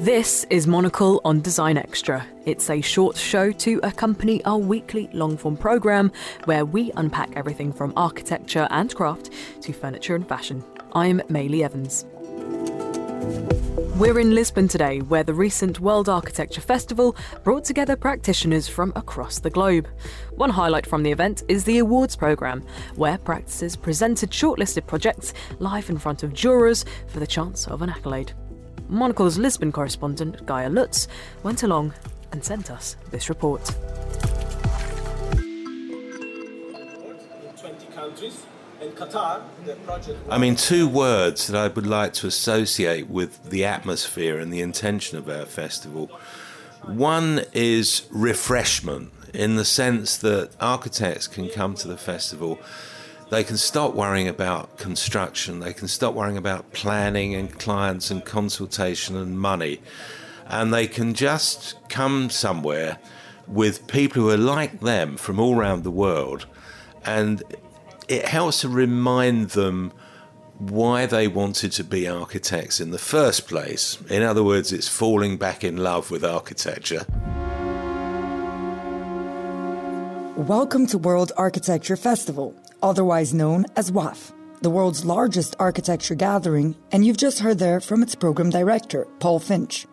This is Monocle on Design Extra. It's a short show to accompany our weekly long form programme where we unpack everything from architecture and craft to furniture and fashion. I'm Maylie Evans. We're in Lisbon today, where the recent World Architecture Festival brought together practitioners from across the globe. One highlight from the event is the awards programme, where practices presented shortlisted projects live in front of jurors for the chance of an accolade. Monocle's Lisbon correspondent, Gaia Lutz, went along and sent us this report. In Qatar, the project. I mean, two words that I would like to associate with the atmosphere and the intention of our festival. One is refreshment, in the sense that architects can come to the festival. They can stop worrying about construction, they can stop worrying about planning and clients and consultation and money, and they can just come somewhere with people who are like them from all around the world and it helps to remind them why they wanted to be architects in the first place. In other words, it's falling back in love with architecture. Welcome to World Architecture Festival, otherwise known as WAF, the world's largest architecture gathering, and you've just heard there from its program director, Paul Finch.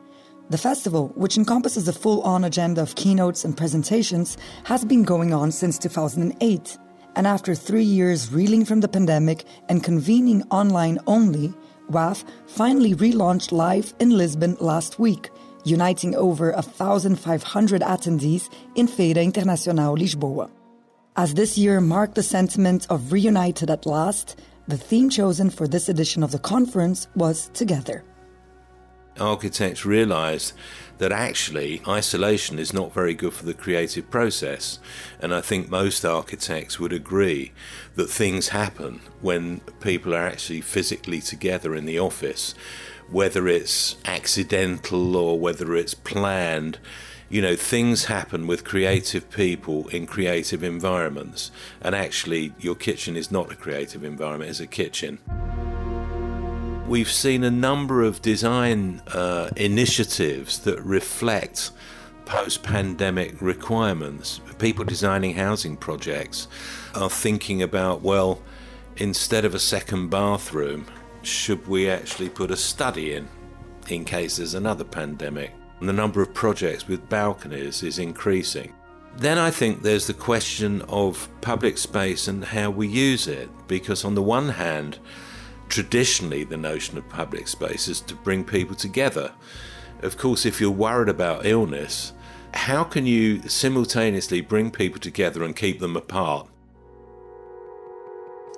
The festival, which encompasses a full on agenda of keynotes and presentations, has been going on since 2008 and after three years reeling from the pandemic and convening online only, WAF finally relaunched live in Lisbon last week, uniting over 1,500 attendees in Feira Internacional Lisboa. As this year marked the sentiment of reunited at last, the theme chosen for this edition of the conference was Together. Architects realised that actually isolation is not very good for the creative process. And I think most architects would agree that things happen when people are actually physically together in the office, whether it's accidental or whether it's planned. You know, things happen with creative people in creative environments. And actually, your kitchen is not a creative environment, it's a kitchen. We've seen a number of design uh, initiatives that reflect post pandemic requirements. People designing housing projects are thinking about, well, instead of a second bathroom, should we actually put a study in in case there's another pandemic? And the number of projects with balconies is increasing. Then I think there's the question of public space and how we use it, because on the one hand, traditionally the notion of public space is to bring people together. Of course, if you're worried about illness, how can you simultaneously bring people together and keep them apart?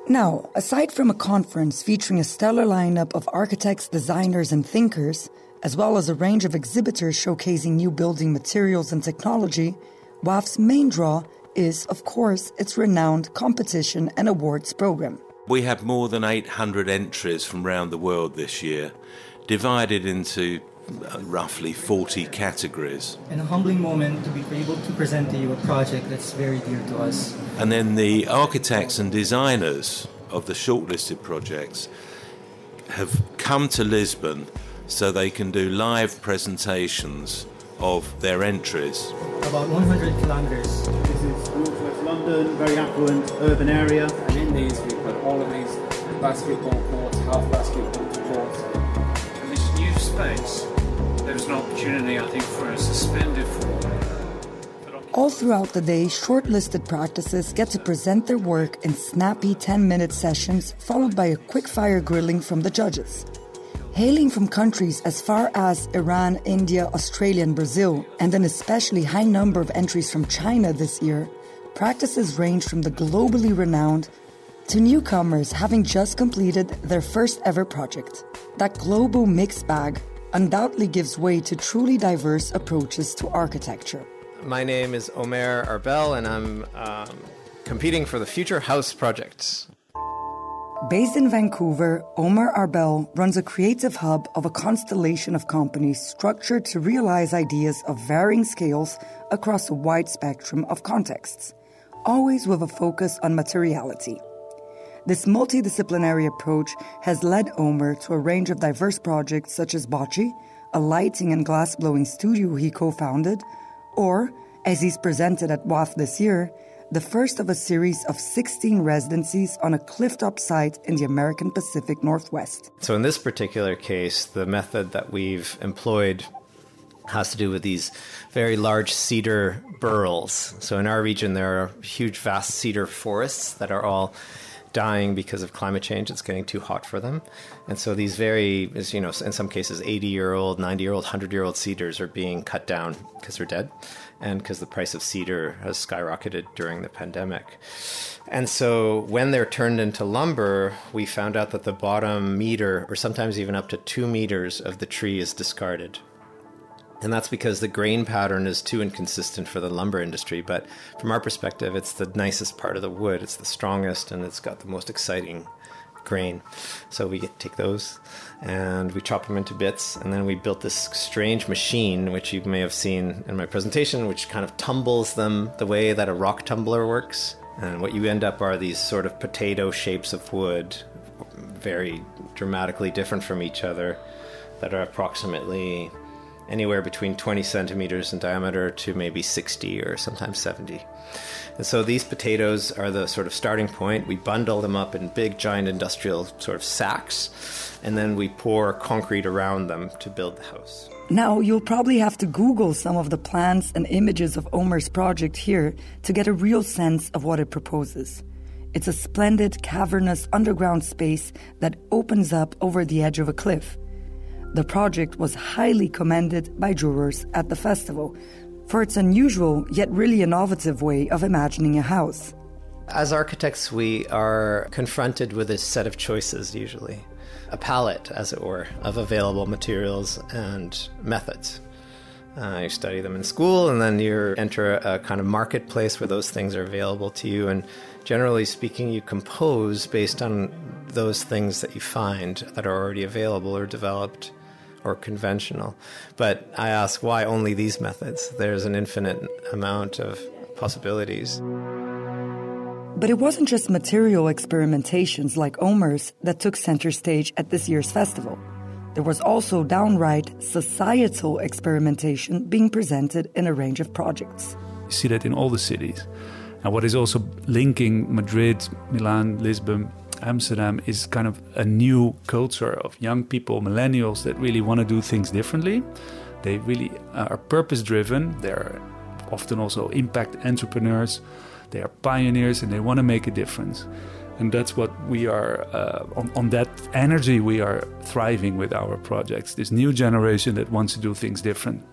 Now, aside from a conference featuring a stellar lineup of architects, designers, and thinkers, as well as a range of exhibitors showcasing new building materials and technology, WAF's main draw is, of course, its renowned competition and awards program. We had more than 800 entries from around the world this year, divided into uh, roughly 40 categories. And a humbling moment to be able to present to you a project that's very dear to us. And then the architects and designers of the shortlisted projects have come to Lisbon so they can do live presentations of their entries. About 100 kilometers. This is Northwest London, very affluent urban area. And in these we put all of these basketball courts, half basketball courts. And this new space, there's an opportunity, I think, for a suspended floor. All throughout the day, shortlisted practices get to present their work in snappy 10 minute sessions, followed by a quick fire grilling from the judges. Hailing from countries as far as Iran, India, Australia, and Brazil, and an especially high number of entries from China this year, practices range from the globally renowned to newcomers having just completed their first ever project. That global mixed bag undoubtedly gives way to truly diverse approaches to architecture. My name is Omer Arbel, and I'm um, competing for the Future House Project. Based in Vancouver, Omer Arbel runs a creative hub of a constellation of companies structured to realize ideas of varying scales across a wide spectrum of contexts, always with a focus on materiality. This multidisciplinary approach has led Omer to a range of diverse projects such as Bocci, a lighting and glass blowing studio he co founded, or, as he's presented at WAF this year, the first of a series of 16 residencies on a clifftop site in the American Pacific Northwest. So, in this particular case, the method that we've employed has to do with these very large cedar burls. So, in our region, there are huge, vast cedar forests that are all dying because of climate change. It's getting too hot for them. And so these very, you know, in some cases, 80 year old, 90 year old, 100 year old cedars are being cut down because they're dead and because the price of cedar has skyrocketed during the pandemic. And so when they're turned into lumber, we found out that the bottom meter, or sometimes even up to two meters of the tree, is discarded and that's because the grain pattern is too inconsistent for the lumber industry. But from our perspective, it's the nicest part of the wood. It's the strongest and it's got the most exciting grain. So we take those and we chop them into bits. And then we built this strange machine, which you may have seen in my presentation, which kind of tumbles them the way that a rock tumbler works. And what you end up are these sort of potato shapes of wood, very dramatically different from each other, that are approximately anywhere between 20 centimeters in diameter to maybe 60 or sometimes 70. And so these potatoes are the sort of starting point. We bundle them up in big, giant industrial sort of sacks, and then we pour concrete around them to build the house. Now, you'll probably have to Google some of the plans and images of Omer's project here to get a real sense of what it proposes. It's a splendid, cavernous underground space that opens up over the edge of a cliff the project was highly commended by jurors at the festival for its unusual yet really innovative way of imagining a house. As architects, we are confronted with a set of choices usually, a palette, as it were, of available materials and methods. Uh, you study them in school, and then you enter a kind of marketplace where those things are available to you. And generally speaking, you compose based on those things that you find that are already available or developed or conventional. But I ask why only these methods? There's an infinite amount of possibilities. But it wasn't just material experimentations like Omer's that took center stage at this year's festival. There was also downright societal experimentation being presented in a range of projects. You see that in all the cities. And what is also linking Madrid, Milan, Lisbon, Amsterdam is kind of a new culture of young people, millennials that really want to do things differently. They really are purpose driven. They're often also impact entrepreneurs. They are pioneers and they want to make a difference. And that's what we are, uh, on, on that energy, we are thriving with our projects. This new generation that wants to do things different.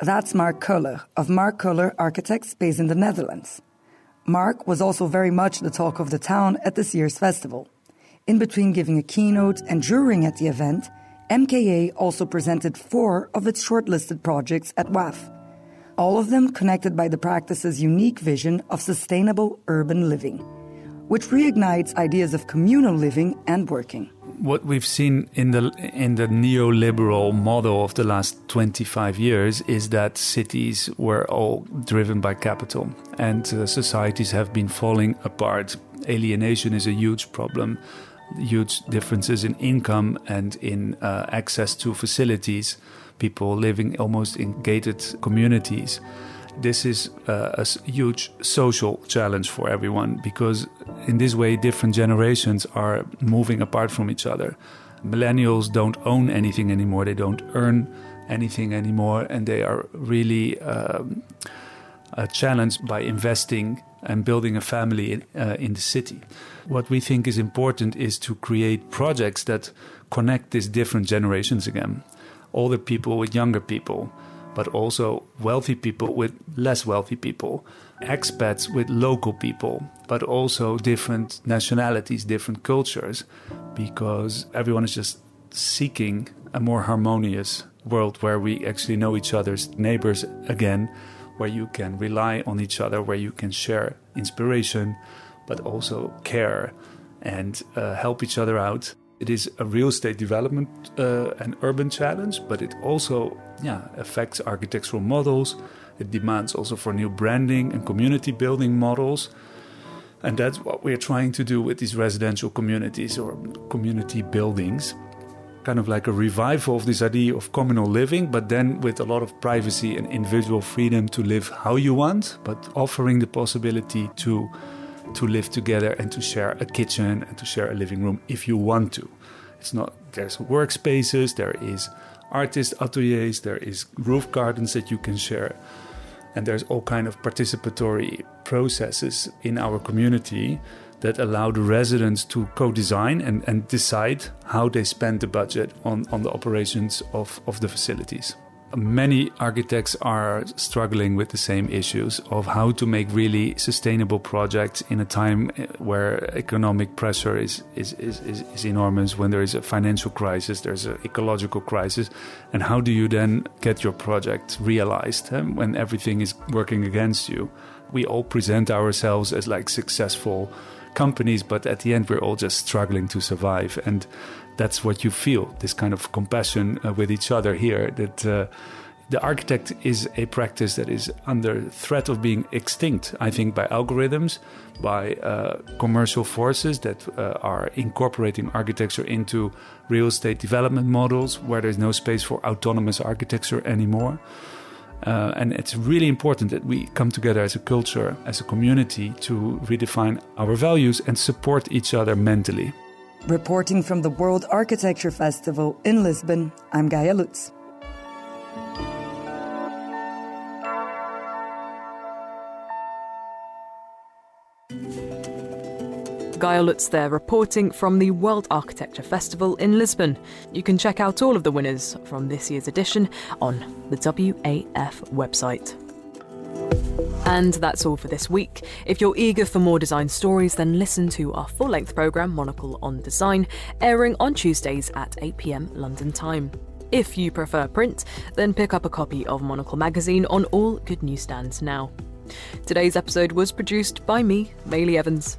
That's Marc Koehler of Marc Koehler Architects based in the Netherlands. Marc was also very much the talk of the town at this year's festival. In between giving a keynote and jurying at the event, MKA also presented four of its shortlisted projects at WAF, all of them connected by the practice's unique vision of sustainable urban living, which reignites ideas of communal living and working what we've seen in the in the neoliberal model of the last 25 years is that cities were all driven by capital and uh, societies have been falling apart. Alienation is a huge problem huge differences in income and in uh, access to facilities people living almost in gated communities this is uh, a huge social challenge for everyone because in this way different generations are moving apart from each other. Millennials don't own anything anymore. They don't earn anything anymore and they are really um, challenged by investing and building a family in, uh, in the city. What we think is important is to create projects that connect these different generations again. Older people with younger people but also wealthy people with less wealthy people, expats with local people, but also different nationalities, different cultures, because everyone is just seeking a more harmonious world where we actually know each other's neighbors again, where you can rely on each other, where you can share inspiration, but also care and uh, help each other out. It is a real estate development uh, and urban challenge, but it also yeah, affects architectural models. It demands also for new branding and community building models. And that's what we're trying to do with these residential communities or community buildings. Kind of like a revival of this idea of communal living, but then with a lot of privacy and individual freedom to live how you want, but offering the possibility to to live together and to share a kitchen and to share a living room if you want to. It's not there's workspaces, there is artist ateliers, there is roof gardens that you can share. And there's all kind of participatory processes in our community that allow the residents to co-design and, and decide how they spend the budget on, on the operations of, of the facilities many architects are struggling with the same issues of how to make really sustainable projects in a time eh, where economic pressure is, is, is, is, is enormous, when there is a financial crisis, there's an ecological crisis. And how do you then get your project realized eh, when everything is working against you? We all present ourselves as like successful companies, but at the end, we're all just struggling to survive. And that's what you feel this kind of compassion uh, with each other here that uh, the architect is a practice that is under threat of being extinct i think by algorithms by uh, commercial forces that uh, are incorporating architecture into real estate development models where there's no space for autonomous architecture anymore uh, and it's really important that we come together as a culture, as a community, to redefine our values and support each other mentally. Reporting from the World Architecture Festival in Lisbon, I'm Gaia Lutz. Gaia Lutz there reporting from the World Architecture Festival in Lisbon. You can check out all of the winners from this year's edition on the WAF website. And that's all for this week. If you're eager for more design stories, then listen to our full length programme, Monocle on Design, airing on Tuesdays at 8pm London time. If you prefer print, then pick up a copy of Monocle magazine on all good newsstands now. Today's episode was produced by me, Maylie Evans.